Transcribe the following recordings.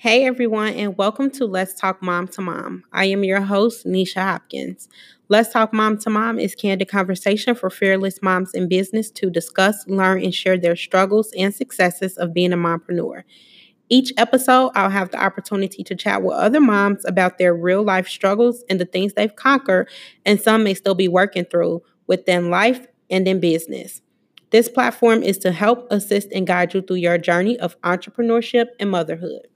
Hey everyone, and welcome to Let's Talk Mom to Mom. I am your host, Nisha Hopkins. Let's Talk Mom to Mom is candid conversation for fearless moms in business to discuss, learn, and share their struggles and successes of being a mompreneur. Each episode, I'll have the opportunity to chat with other moms about their real life struggles and the things they've conquered, and some may still be working through within life and in business. This platform is to help assist and guide you through your journey of entrepreneurship and motherhood.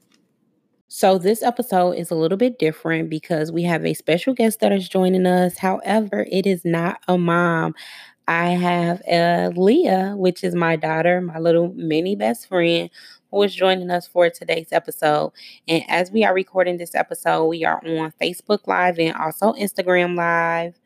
So, this episode is a little bit different because we have a special guest that is joining us. However, it is not a mom. I have uh, Leah, which is my daughter, my little mini best friend, who is joining us for today's episode. And as we are recording this episode, we are on Facebook Live and also Instagram Live.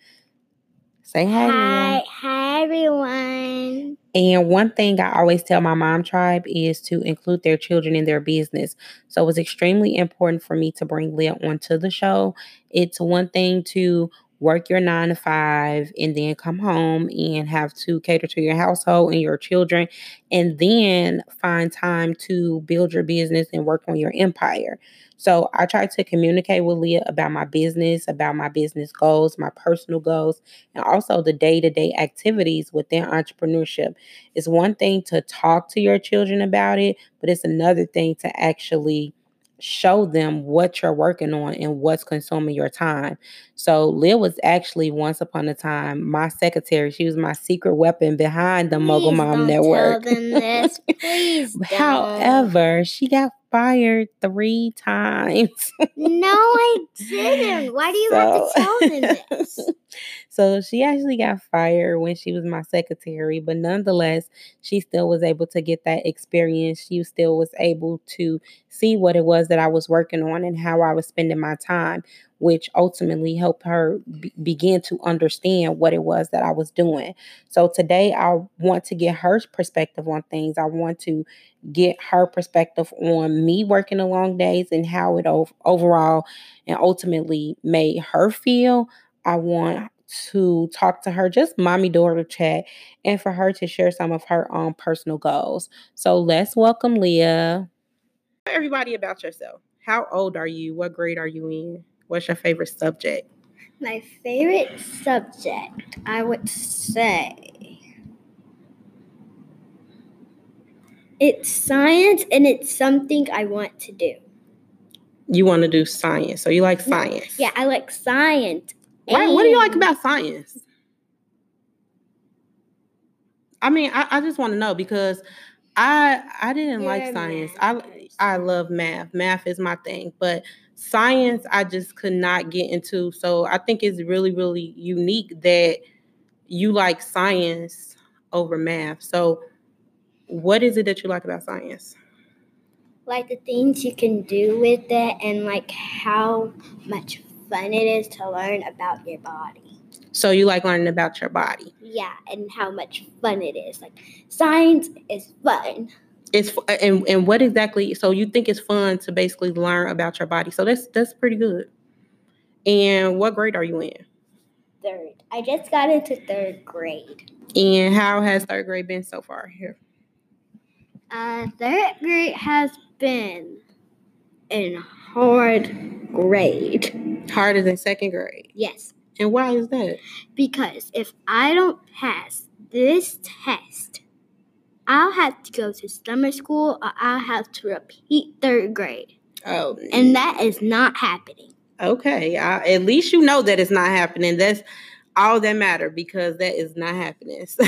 Say hi. Hi, hi everyone. And one thing I always tell my mom tribe is to include their children in their business. So it was extremely important for me to bring Leah onto the show. It's one thing to work your nine to five and then come home and have to cater to your household and your children, and then find time to build your business and work on your empire. So I try to communicate with Leah about my business, about my business goals, my personal goals, and also the day to day activities within entrepreneurship. It's one thing to talk to your children about it, but it's another thing to actually show them what you're working on and what's consuming your time. So Leah was actually once upon a time my secretary. She was my secret weapon behind the Please Mogul Mom don't Network. Tell them this. Please don't. However, she got fired three times. no, I didn't. Why do you have to tell them this? so she actually got fired when she was my secretary, but nonetheless, she still was able to get that experience. She still was able to see what it was that I was working on and how I was spending my time, which ultimately helped her be- begin to understand what it was that I was doing. So today, I want to get her perspective on things. I want to get her perspective on me working the long days and how it ov- overall and ultimately made her feel. I want to talk to her, just mommy daughter chat, and for her to share some of her own personal goals. So let's welcome Leah. Tell Everybody about yourself. How old are you? What grade are you in? What's your favorite subject? My favorite subject, I would say, it's science and it's something I want to do. You want to do science. So you like science. Yeah, I like science. What do you like about science? I mean, I, I just want to know because I I didn't You're like science. math I I love math. Math is my thing, but science I just could not get into. So I think it's really really unique that you like science over math. So what is it that you like about science? like the things you can do with it and like how much fun it is to learn about your body. So you like learning about your body. Yeah, and how much fun it is. Like science is fun. It's and and what exactly? So you think it's fun to basically learn about your body. So that's that's pretty good. And what grade are you in? Third. I just got into third grade. And how has third grade been so far here? Uh third grade has been in hard grade. Harder than second grade. Yes. And why is that? Because if I don't pass this test, I'll have to go to summer school or I'll have to repeat third grade. Oh, And that is not happening. okay. I, at least you know that it's not happening. That's all that matter because that is not happening. So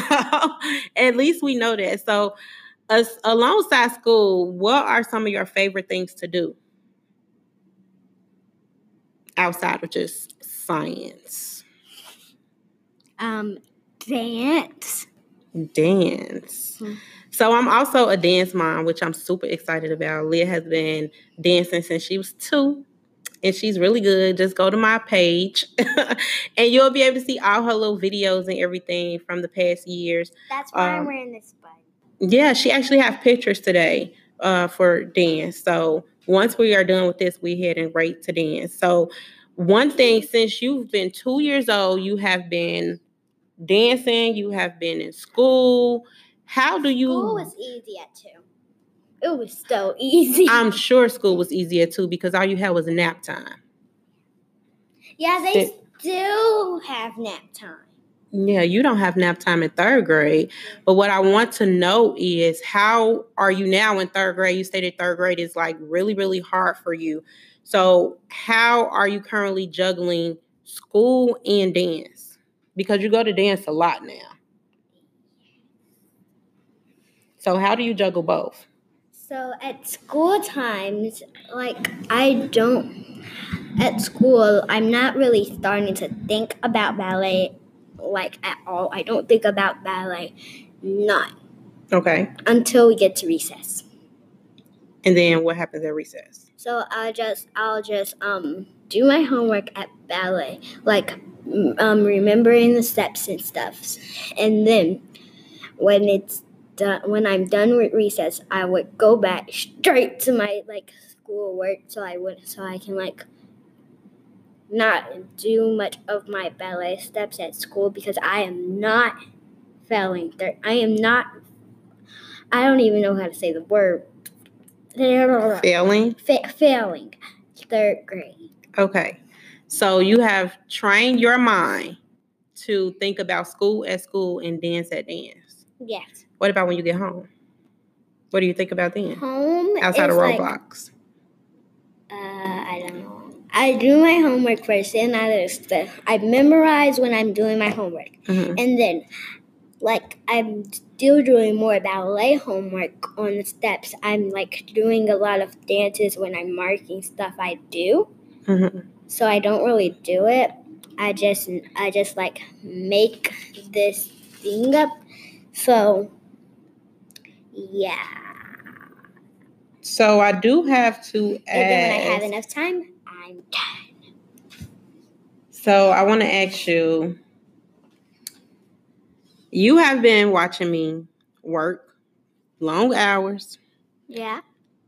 at least we know that. So, as, alongside school, what are some of your favorite things to do outside of just science? Um, dance. Dance. Hmm. So I'm also a dance mom, which I'm super excited about. Leah has been dancing since she was two, and she's really good. Just go to my page, and you'll be able to see all her little videos and everything from the past years. That's why Um, I'm wearing this bun. Yeah, she actually have pictures today uh, for dance. So once we are done with this, we head and rate to dance. So one thing, since you've been two years old, you have been dancing. You have been in school. How do you? School was easy at two. It was so easy. I'm sure school was easier too because all you had was nap time. yeah, they Did- still have nap time. Yeah, you don't have nap time in third grade. But what I want to know is how are you now in third grade? You stated third grade is like really, really hard for you. So, how are you currently juggling school and dance? Because you go to dance a lot now. So, how do you juggle both? So at school times, like I don't at school, I'm not really starting to think about ballet like at all. I don't think about ballet none Okay. until we get to recess. And then what happens at recess? So I'll just I'll just um do my homework at ballet, like um remembering the steps and stuff. And then when it's done when I'm done with recess, I would go back straight to my like school work so I would so I can like not do much of my ballet steps at school because I am not failing third I am not I don't even know how to say the word Failing? fa- failing third grade. Okay. So you have trained your mind to think about school at school and dance at dance. Yes. What about when you get home? What do you think about then? Home Outside of like, Roblox. uh, I don't know. I do my homework first, and I just I memorize when I'm doing my homework, Mhm. and then like I'm still doing more ballet homework on the steps. I'm like doing a lot of dances when I'm marking stuff I do. Mhm. so I don't really do it. I just I just like make this thing up. So yeah. So I do have to And then when I have enough time, So I want to ask you. You have been watching me work long hours, Yeah.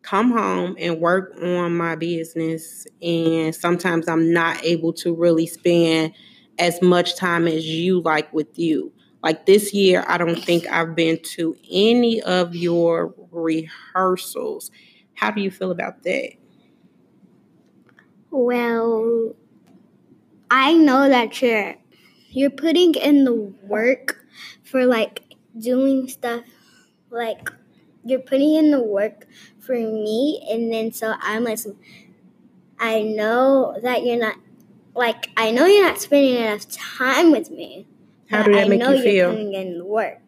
come home and work on my business, and sometimes I'm not able to really spend as much time as you like with you. Like this year, I don't think I've been to any of your rehearsals. How do you feel about that? Well, I know that you're you're putting in the work for like doing stuff like you're putting in the work for me and then so I'm like I know that you're not like I know you're not spending enough time with me. How do that I make know you you're feel? putting in the work.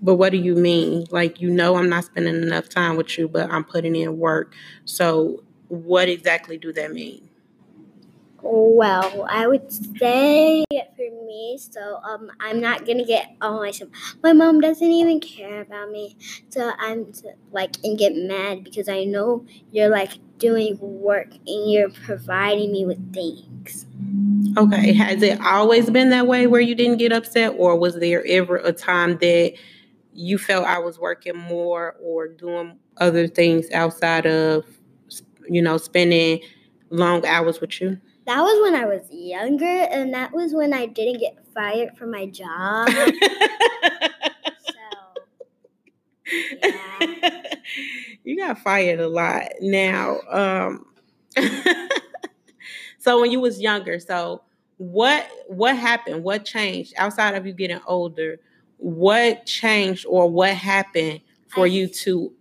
But what do you mean? Like you know I'm not spending enough time with you, but I'm putting in work. So what exactly do that mean? Well, I would say for me, so um, I'm not gonna get all my stuff. My mom doesn't even care about me, so I'm like and get mad because I know you're like doing work and you're providing me with things. Okay, has it always been that way where you didn't get upset, or was there ever a time that you felt I was working more or doing other things outside of, you know, spending long hours with you? That was when I was younger, and that was when I didn't get fired from my job. so yeah. you got fired a lot now um so when you was younger so what what happened what changed outside of you getting older what changed or what happened for I- you to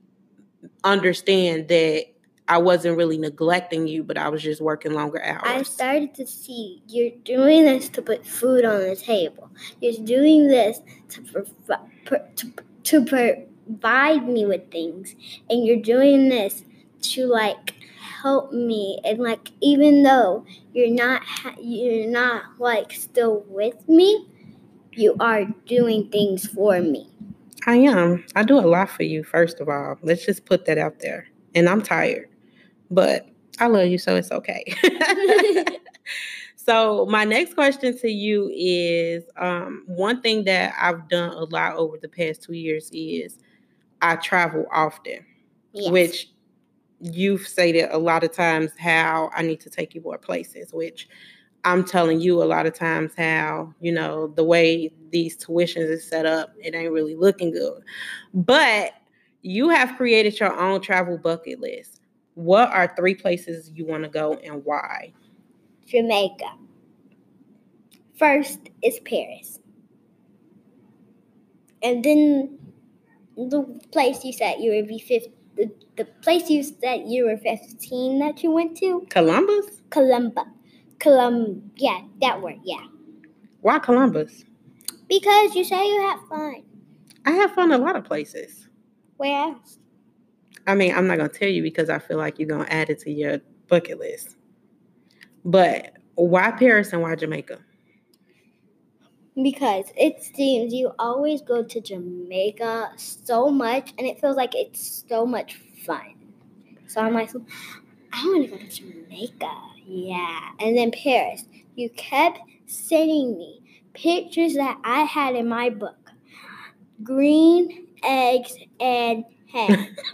understand that I wasn't really neglecting you, but I was just working longer hours. I started to see you're doing this to put food on the table. You're doing this to provi- pro- to, to provide me with things, and you're doing this to like help me. And like even though you're not ha- you're not like still with me, you are doing things for me. I am. I do a lot for you, first of all. Let's just put that out there. And I'm tired, but I love you, so it's okay. so, my next question to you is um, one thing that I've done a lot over the past two years is I travel often, Yes. which you've stated a lot of times how I need to take you more places, which I'm telling you a lot of times how, you know, the way these tuitions is set up, it ain't really looking good. But you have created your own travel bucket list. What are three places you want to go and why? Jamaica. First is Paris. And then the place you said you would be 50, the, the place you said you were 15 that you went to? Columbus? Columba. Colum, yeah, that word, yeah. Why Columbus? Because you say you had fun. I have fun a lot of places. Where else? I mean, I'm not gonna tell you because I feel like you're gonna add it to your bucket list. But why Paris and why Jamaica? Because it seems you always go to Jamaica so much and it feels like it's so much fun. So I'm like, I want to go to Jamaica. Yeah. And then Paris. You kept sending me pictures that I had in my book green eggs and ham.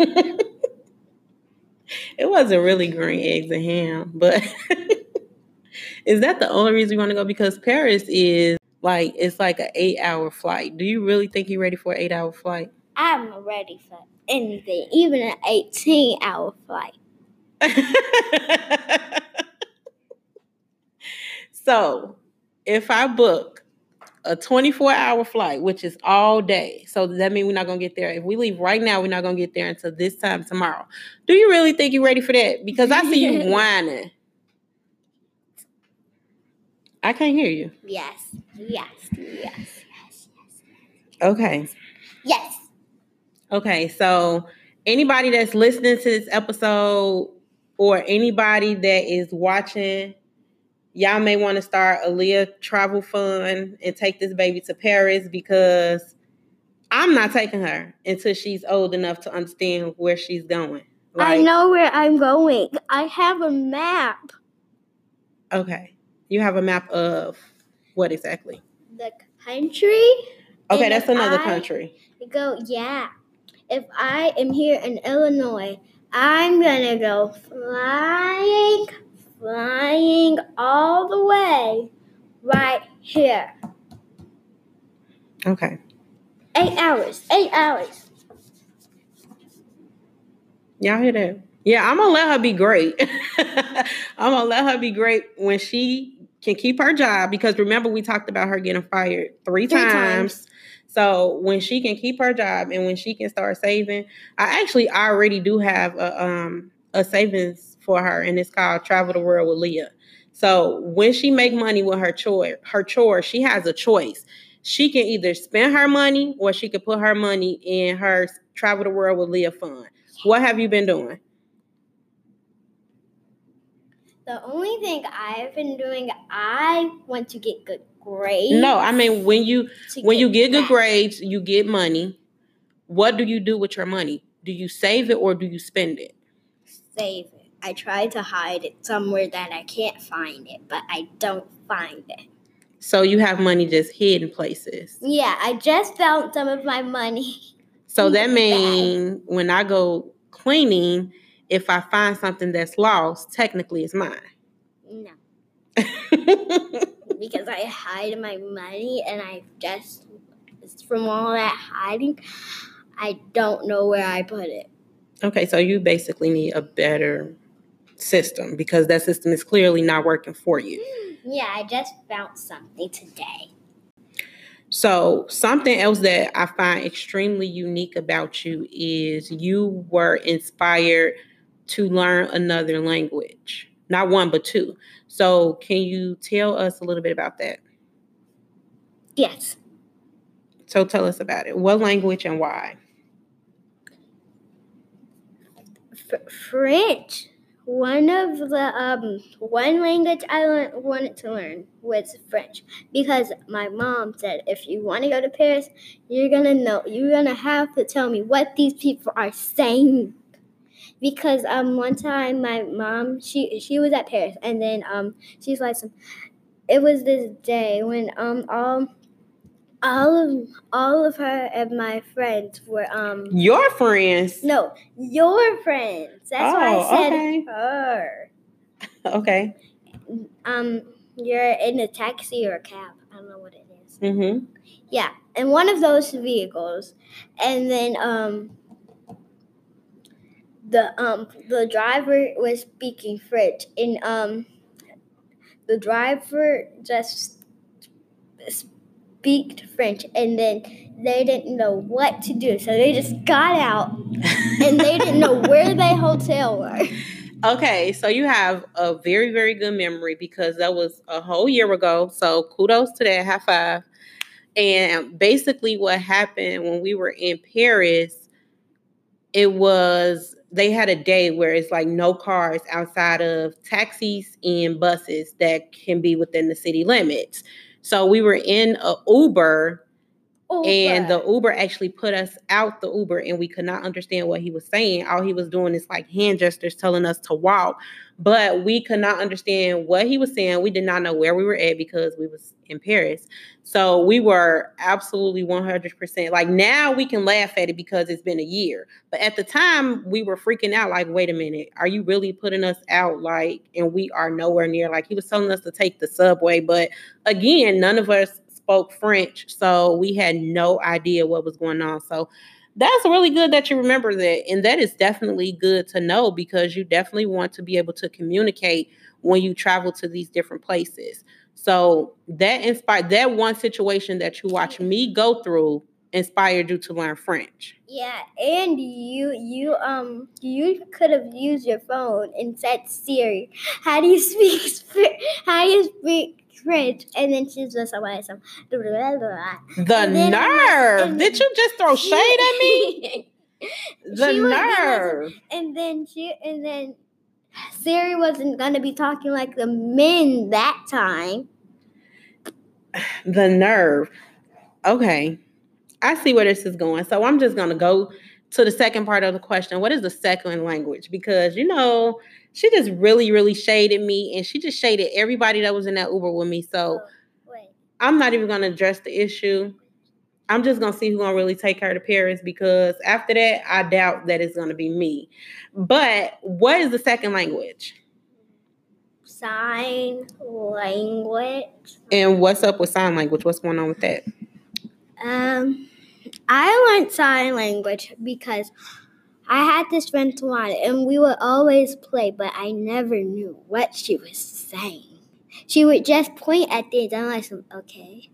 it wasn't really green eggs and ham, but is that the only reason you want to go? Because Paris is like it's like an eight hour flight. Do you really think you're ready for an eight hour flight? I'm ready for anything, even an 18 hour flight. so, if I book a 24 hour flight, which is all day, so does that mean we're not gonna get there? If we leave right now, we're not gonna get there until this time tomorrow. Do you really think you're ready for that? Because I see you whining. I can't hear you. Yes, yes, yes, yes, yes. Okay. Yes. Okay, so anybody that's listening to this episode or anybody that is watching, y'all may want to start a Leah travel fund and take this baby to Paris because I'm not taking her until she's old enough to understand where she's going. I know where I'm going. I have a map. Okay. You have a map of what exactly? The country. Okay, And that's another I- country. Go, yeah. If I am here in Illinois, I'm gonna go flying, flying all the way right here. Okay. Eight hours. Eight hours. Y'all hear that? Yeah, I'm gonna let her be great. I'm gonna let her be great when she can keep her job because remember we talked about her getting fired three, Three times. times. So when she can keep her job and when she can start saving, I actually already do have a um a savings for her and it's called Travel the World with Leah. So when she make money with her chore, her chore, she has a choice. She can either spend her money or she could put her money in her Travel the World with Leah fund. What have you been doing? The only thing I've been doing, I want to get good grades. No, I mean when you when you get good grades, you get money. What do you do with your money? Do you save it or do you spend it? save it. I try to hide it somewhere that I can't find it, but I don't find it. So you have money just hidden places. Yeah, I just found some of my money. So that means when I go cleaning, if I find something that's lost, technically it's mine. No, because I hide my money and I just, from all that hiding, I don't know where I put it. okay, so you basically need a better system because that system is clearly not working for you. Yeah, I just found something today. So, something else that I find extremely unique about you is you were inspired to learn another language. Not one, but two. So, can you tell us a little bit about that? Yes, So, tell us about it. What language and why? F- French. One of the um one language I learned, wanted to learn was French because my mom said if you want to go to Paris, you're gonna know you're gonna have to tell me what these people are saying. Because um one time my mom she she was at Paris and then um she's like some it was this day when um all all of all of her and my friends were um Your friends. no, your friends. That's why Oh, I said okay. her. Okay. Um, you're in a taxi or a cab. I don't know what it is. Mm-hmm. Yeah, in one of those vehicles, and then um, the um the driver was speaking French and um the driver just speak French and then they didn't know what to do. So they just got out and they didn't know where their hotel were. Okay, so you have a very, very good memory because that was a whole year ago. So kudos to that. High five. And basically, what happened when we were in Paris, it was they had a day where it's like no cars outside of taxis and buses that can be within the city limits. So we were in a Uber Uber. And the Uber actually put us out the Uber and we could not understand what he was saying. All he was doing is like hand gestures telling us to walk. But we could not understand what he was saying. We did not know where we were at because we was in Paris. So we were absolutely 100% like now we can laugh at it because it's been a year. But at the time we were freaking out like wait a minute, are you really putting us out like and we are nowhere near like he was telling us to take the subway, but again, none of us spoke French, so we had no idea what was going on. So that's really good that you remember that. And that is definitely good to know because you definitely want to be able to communicate when you travel to these different places. So that inspired that one situation that you watch me go through inspired you to learn French. Yeah, and you you um you could have used your phone and said Siri, how do you speak how do you speak French, and then she's just like some. The nerve! Did you just throw shade at me? the nerve! And then she, and then Siri wasn't gonna be talking like the men that time. The nerve. Okay, I see where this is going. So I'm just gonna go to the second part of the question. What is the second language? Because you know she just really, really shaded me, and she just shaded everybody that was in that Uber with me. So oh, I'm not even gonna address the issue. I'm just gonna see who's gonna really take her to Paris because after that, I doubt that it's gonna be me. But what is the second language? Sign language. And what's up with sign language? What's going on with that? Um, I learned sign language because I had this friend Tawana, and we would always play, but I never knew what she was saying. She would just point at things, and I'm like, okay.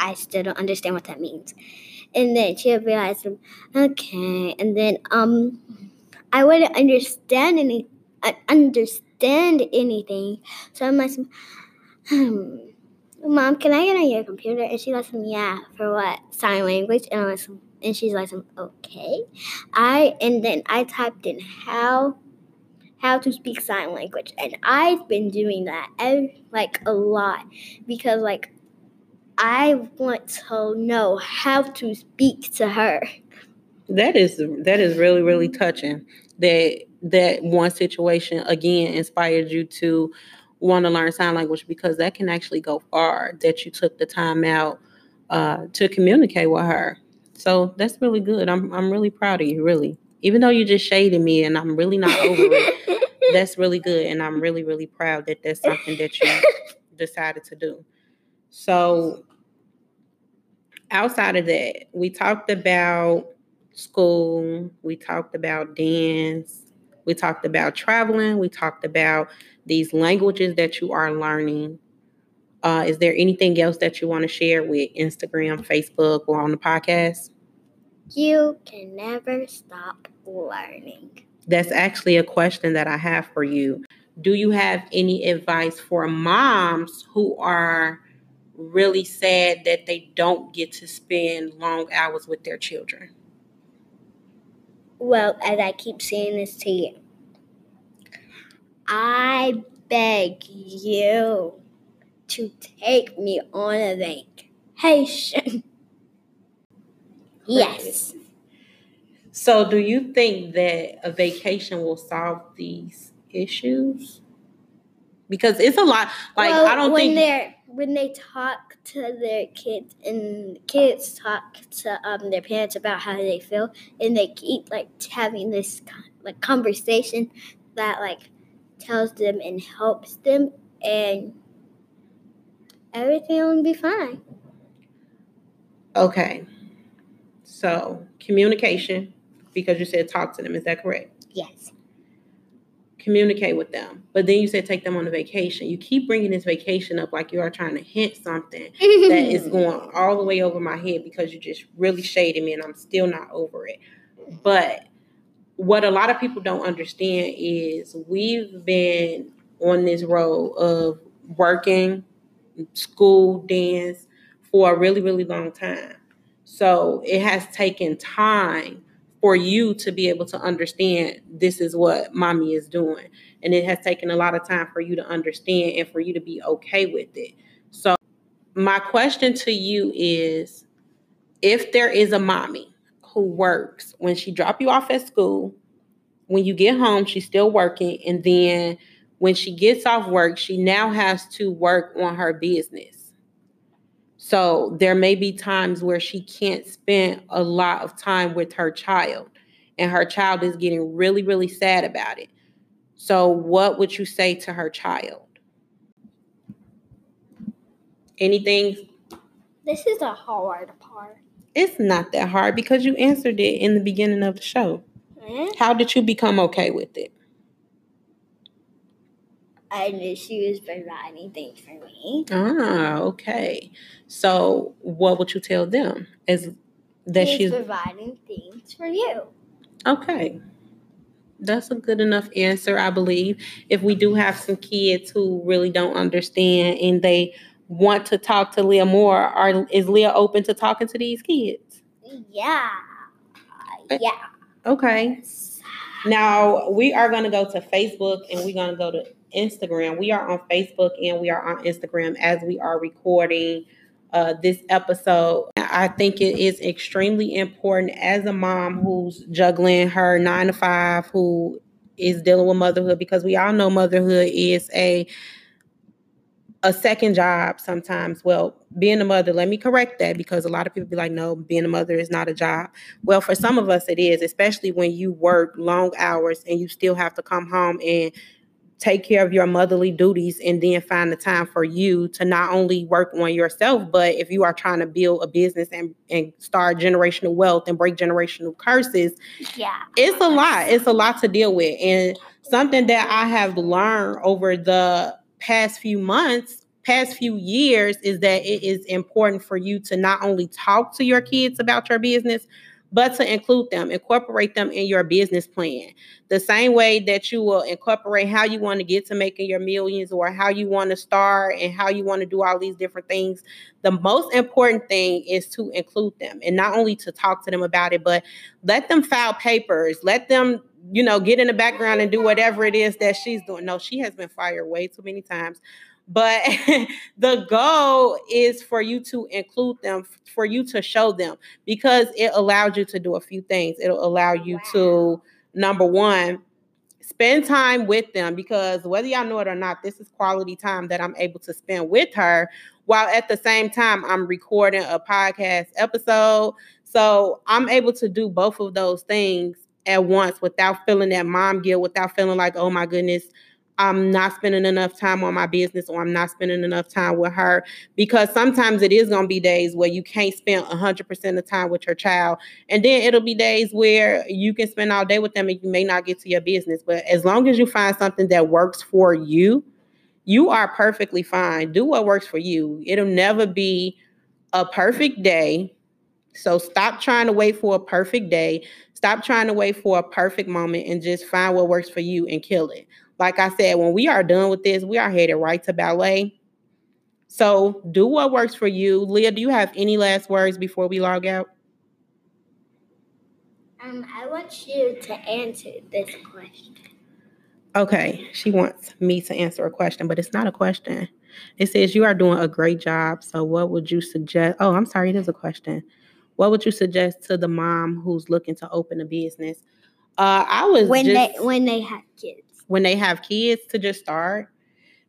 I still don't understand what that means. And then she would be like, okay. And then um, I wouldn't understand any, uh, understand anything. So I'm like, hmm, Mom, can I get on your computer? And she like, yeah, for what? Sign language. And I'm like, and she's like, okay. I and then I typed in how how to speak sign language, and I've been doing that every, like a lot because like I want to know how to speak to her. That is that is really really touching. That that one situation again inspired you to want to learn sign language because that can actually go far. That you took the time out uh, to communicate with her. So that's really good. I'm I'm really proud of you, really. Even though you just shaded me and I'm really not over it, that's really good. And I'm really, really proud that that's something that you decided to do. So outside of that, we talked about school, we talked about dance, we talked about traveling, we talked about these languages that you are learning. Uh, is there anything else that you want to share with Instagram, Facebook, or on the podcast? You can never stop learning. That's actually a question that I have for you. Do you have any advice for moms who are really sad that they don't get to spend long hours with their children? Well, as I keep saying this to you, I beg you to take me on a vacation. yes. So, do you think that a vacation will solve these issues? Because it's a lot. Like well, I don't think when think they're when they talk to their kids and kids talk to um, their parents about how they feel, and they keep like having this like conversation that like tells them and helps them and everything will be fine. Okay. So, communication, because you said talk to them. Is that correct? Yes. Communicate with them. But then you said take them on a vacation. You keep bringing this vacation up like you are trying to hint something that is going all the way over my head because you just really shaded me and I'm still not over it. But what a lot of people don't understand is we've been on this road of working, school, dance for a really, really long time. So it has taken time for you to be able to understand this is what mommy is doing. And it has taken a lot of time for you to understand and for you to be okay with it. So, my question to you is if there is a mommy who works when she drop you off at school, when you get home, she's still working, and then when she gets off work, she now has to work on her business so there may be times where she can't spend a lot of time with her child, and her child is getting really, really sad about it. So, what would you say to her child? Anything? This is a hard part. It's not that hard because you answered it in the beginning of the show. Mm-hmm. How did you become okay with it? I knew she was providing things for me. Ah, okay. So, what would you tell them? Is that she's, she's providing things for you? Okay. That's a good enough answer, I believe. If we do have some kids who really don't understand and they want to talk to Leah more, are is Leah open to talking to these kids? Yeah. Yeah. Okay. Now we are going to go to Facebook and we're going to go to Instagram. We are on Facebook and we are on Instagram as we are recording uh, this episode. I think it is extremely important as a mom who's juggling her nine to five, who is dealing with motherhood, because we all know motherhood is a a second job sometimes. Well, being a mother, let me correct that because a lot of people be like, no, being a mother is not a job. Well, for some of us, it is, especially when you work long hours and you still have to come home and take care of your motherly duties and then find the time for you to not only work on yourself but if you are trying to build a business and, and start generational wealth and break generational curses yeah. it's a lot. It's a lot to deal with. And something that i have learned over the past few months past few years is that it is important for you to not only talk to your kids about your business but to include them, incorporate them in your business plan. The same way that you will incorporate how you want to get to making your millions or how you want to start and how you want to do all these different things. The most important thing is to include them and not only to talk to them about it, but let them file papers, let them you know, get in the background and do whatever it is that she's doing. No, she has been fired way too many times. But the goal is for you to include them, for you to show them, because it allows you to do a few things. It'll allow you wow. to, number one, spend time with them because whether y'all know it or not, this is quality time that I'm able to spend with her while at the same time I'm recording a podcast episode. So I'm able to do both of those things at once without feeling that mom guilt, without feeling like, oh my goodness, I'm not spending enough time on my business or I'm not spending enough time with her because sometimes it is going to be days where you can't spend 100% of time with your child. And then it'll be days where you can spend all day with them and you may not get to your business. But as long as you find something that works for you, you are perfectly fine. Do what works for you. It'll never be a perfect day. So stop trying to wait for a perfect day. Stop trying to wait for a perfect moment and just find what works for you and kill it. Like I said, when we are done with this, we are headed right to ballet. So do what works for you. Leah, do you have any last words before we log out? Um, I want you to answer this question. Okay, she wants me to answer a question, but it's not a question. It says you are doing a great job. So what would you suggest? Oh, I'm sorry, it is a question. What would you suggest to the mom who's looking to open a business? Uh, I was when just, they when they have kids when they have kids to just start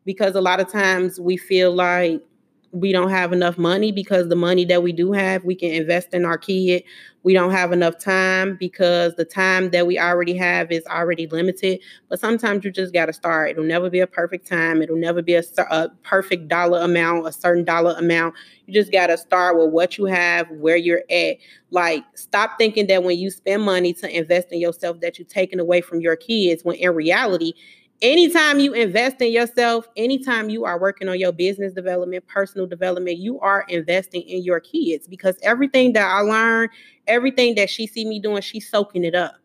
because a lot of times we feel like we don't have enough money because the money that we do have, we can invest in our kid. We don't have enough time because the time that we already have is already limited. But sometimes you just got to start. It'll never be a perfect time. It'll never be a, a perfect dollar amount, a certain dollar amount. You just got to start with what you have, where you're at. Like, stop thinking that when you spend money to invest in yourself, that you're taking away from your kids, when in reality, anytime you invest in yourself, anytime you are working on your business development, personal development, you are investing in your kids because everything that I learned, everything that she see me doing, she's soaking it up.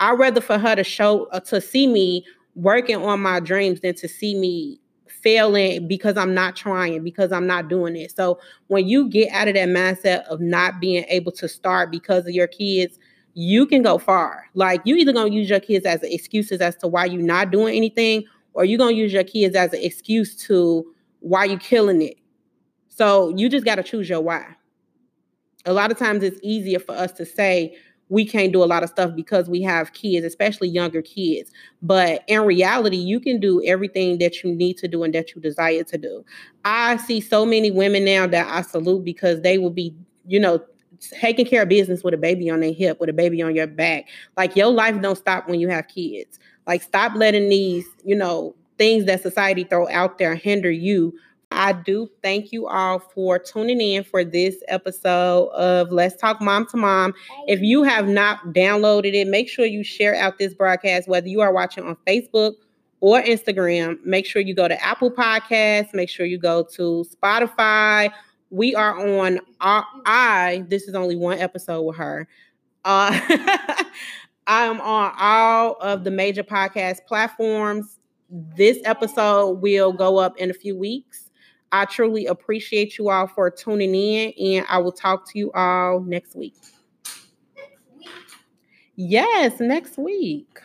I'd rather for her to show uh, to see me working on my dreams than to see me failing because I'm not trying, because I'm not doing it. So when you get out of that mindset of not being able to start because of your kids, you can go far. Like you either gonna use your kids as excuses as to why you're not doing anything, or you're gonna use your kids as an excuse to why you killing it. So you just gotta choose your why. A lot of times it's easier for us to say we can't do a lot of stuff because we have kids, especially younger kids. But in reality, you can do everything that you need to do and that you desire to do. I see so many women now that I salute because they will be, you know, taking care of business with a baby on their hip, with a baby on your back. Like your life don't stop when you have kids. Like stop letting these, you know, things that society throw out there hinder you. I do thank you all for tuning in for this episode of Let's Talk Mom to Mom. If you have not downloaded it, make sure you share out this broadcast, whether you are watching on Facebook or Instagram. Make sure you go to Apple Podcasts, make sure you go to Spotify we are on our, I this is only one episode with her. Uh I am on all of the major podcast platforms. This episode will go up in a few weeks. I truly appreciate you all for tuning in, and I will talk to you all next week. Yes, next week.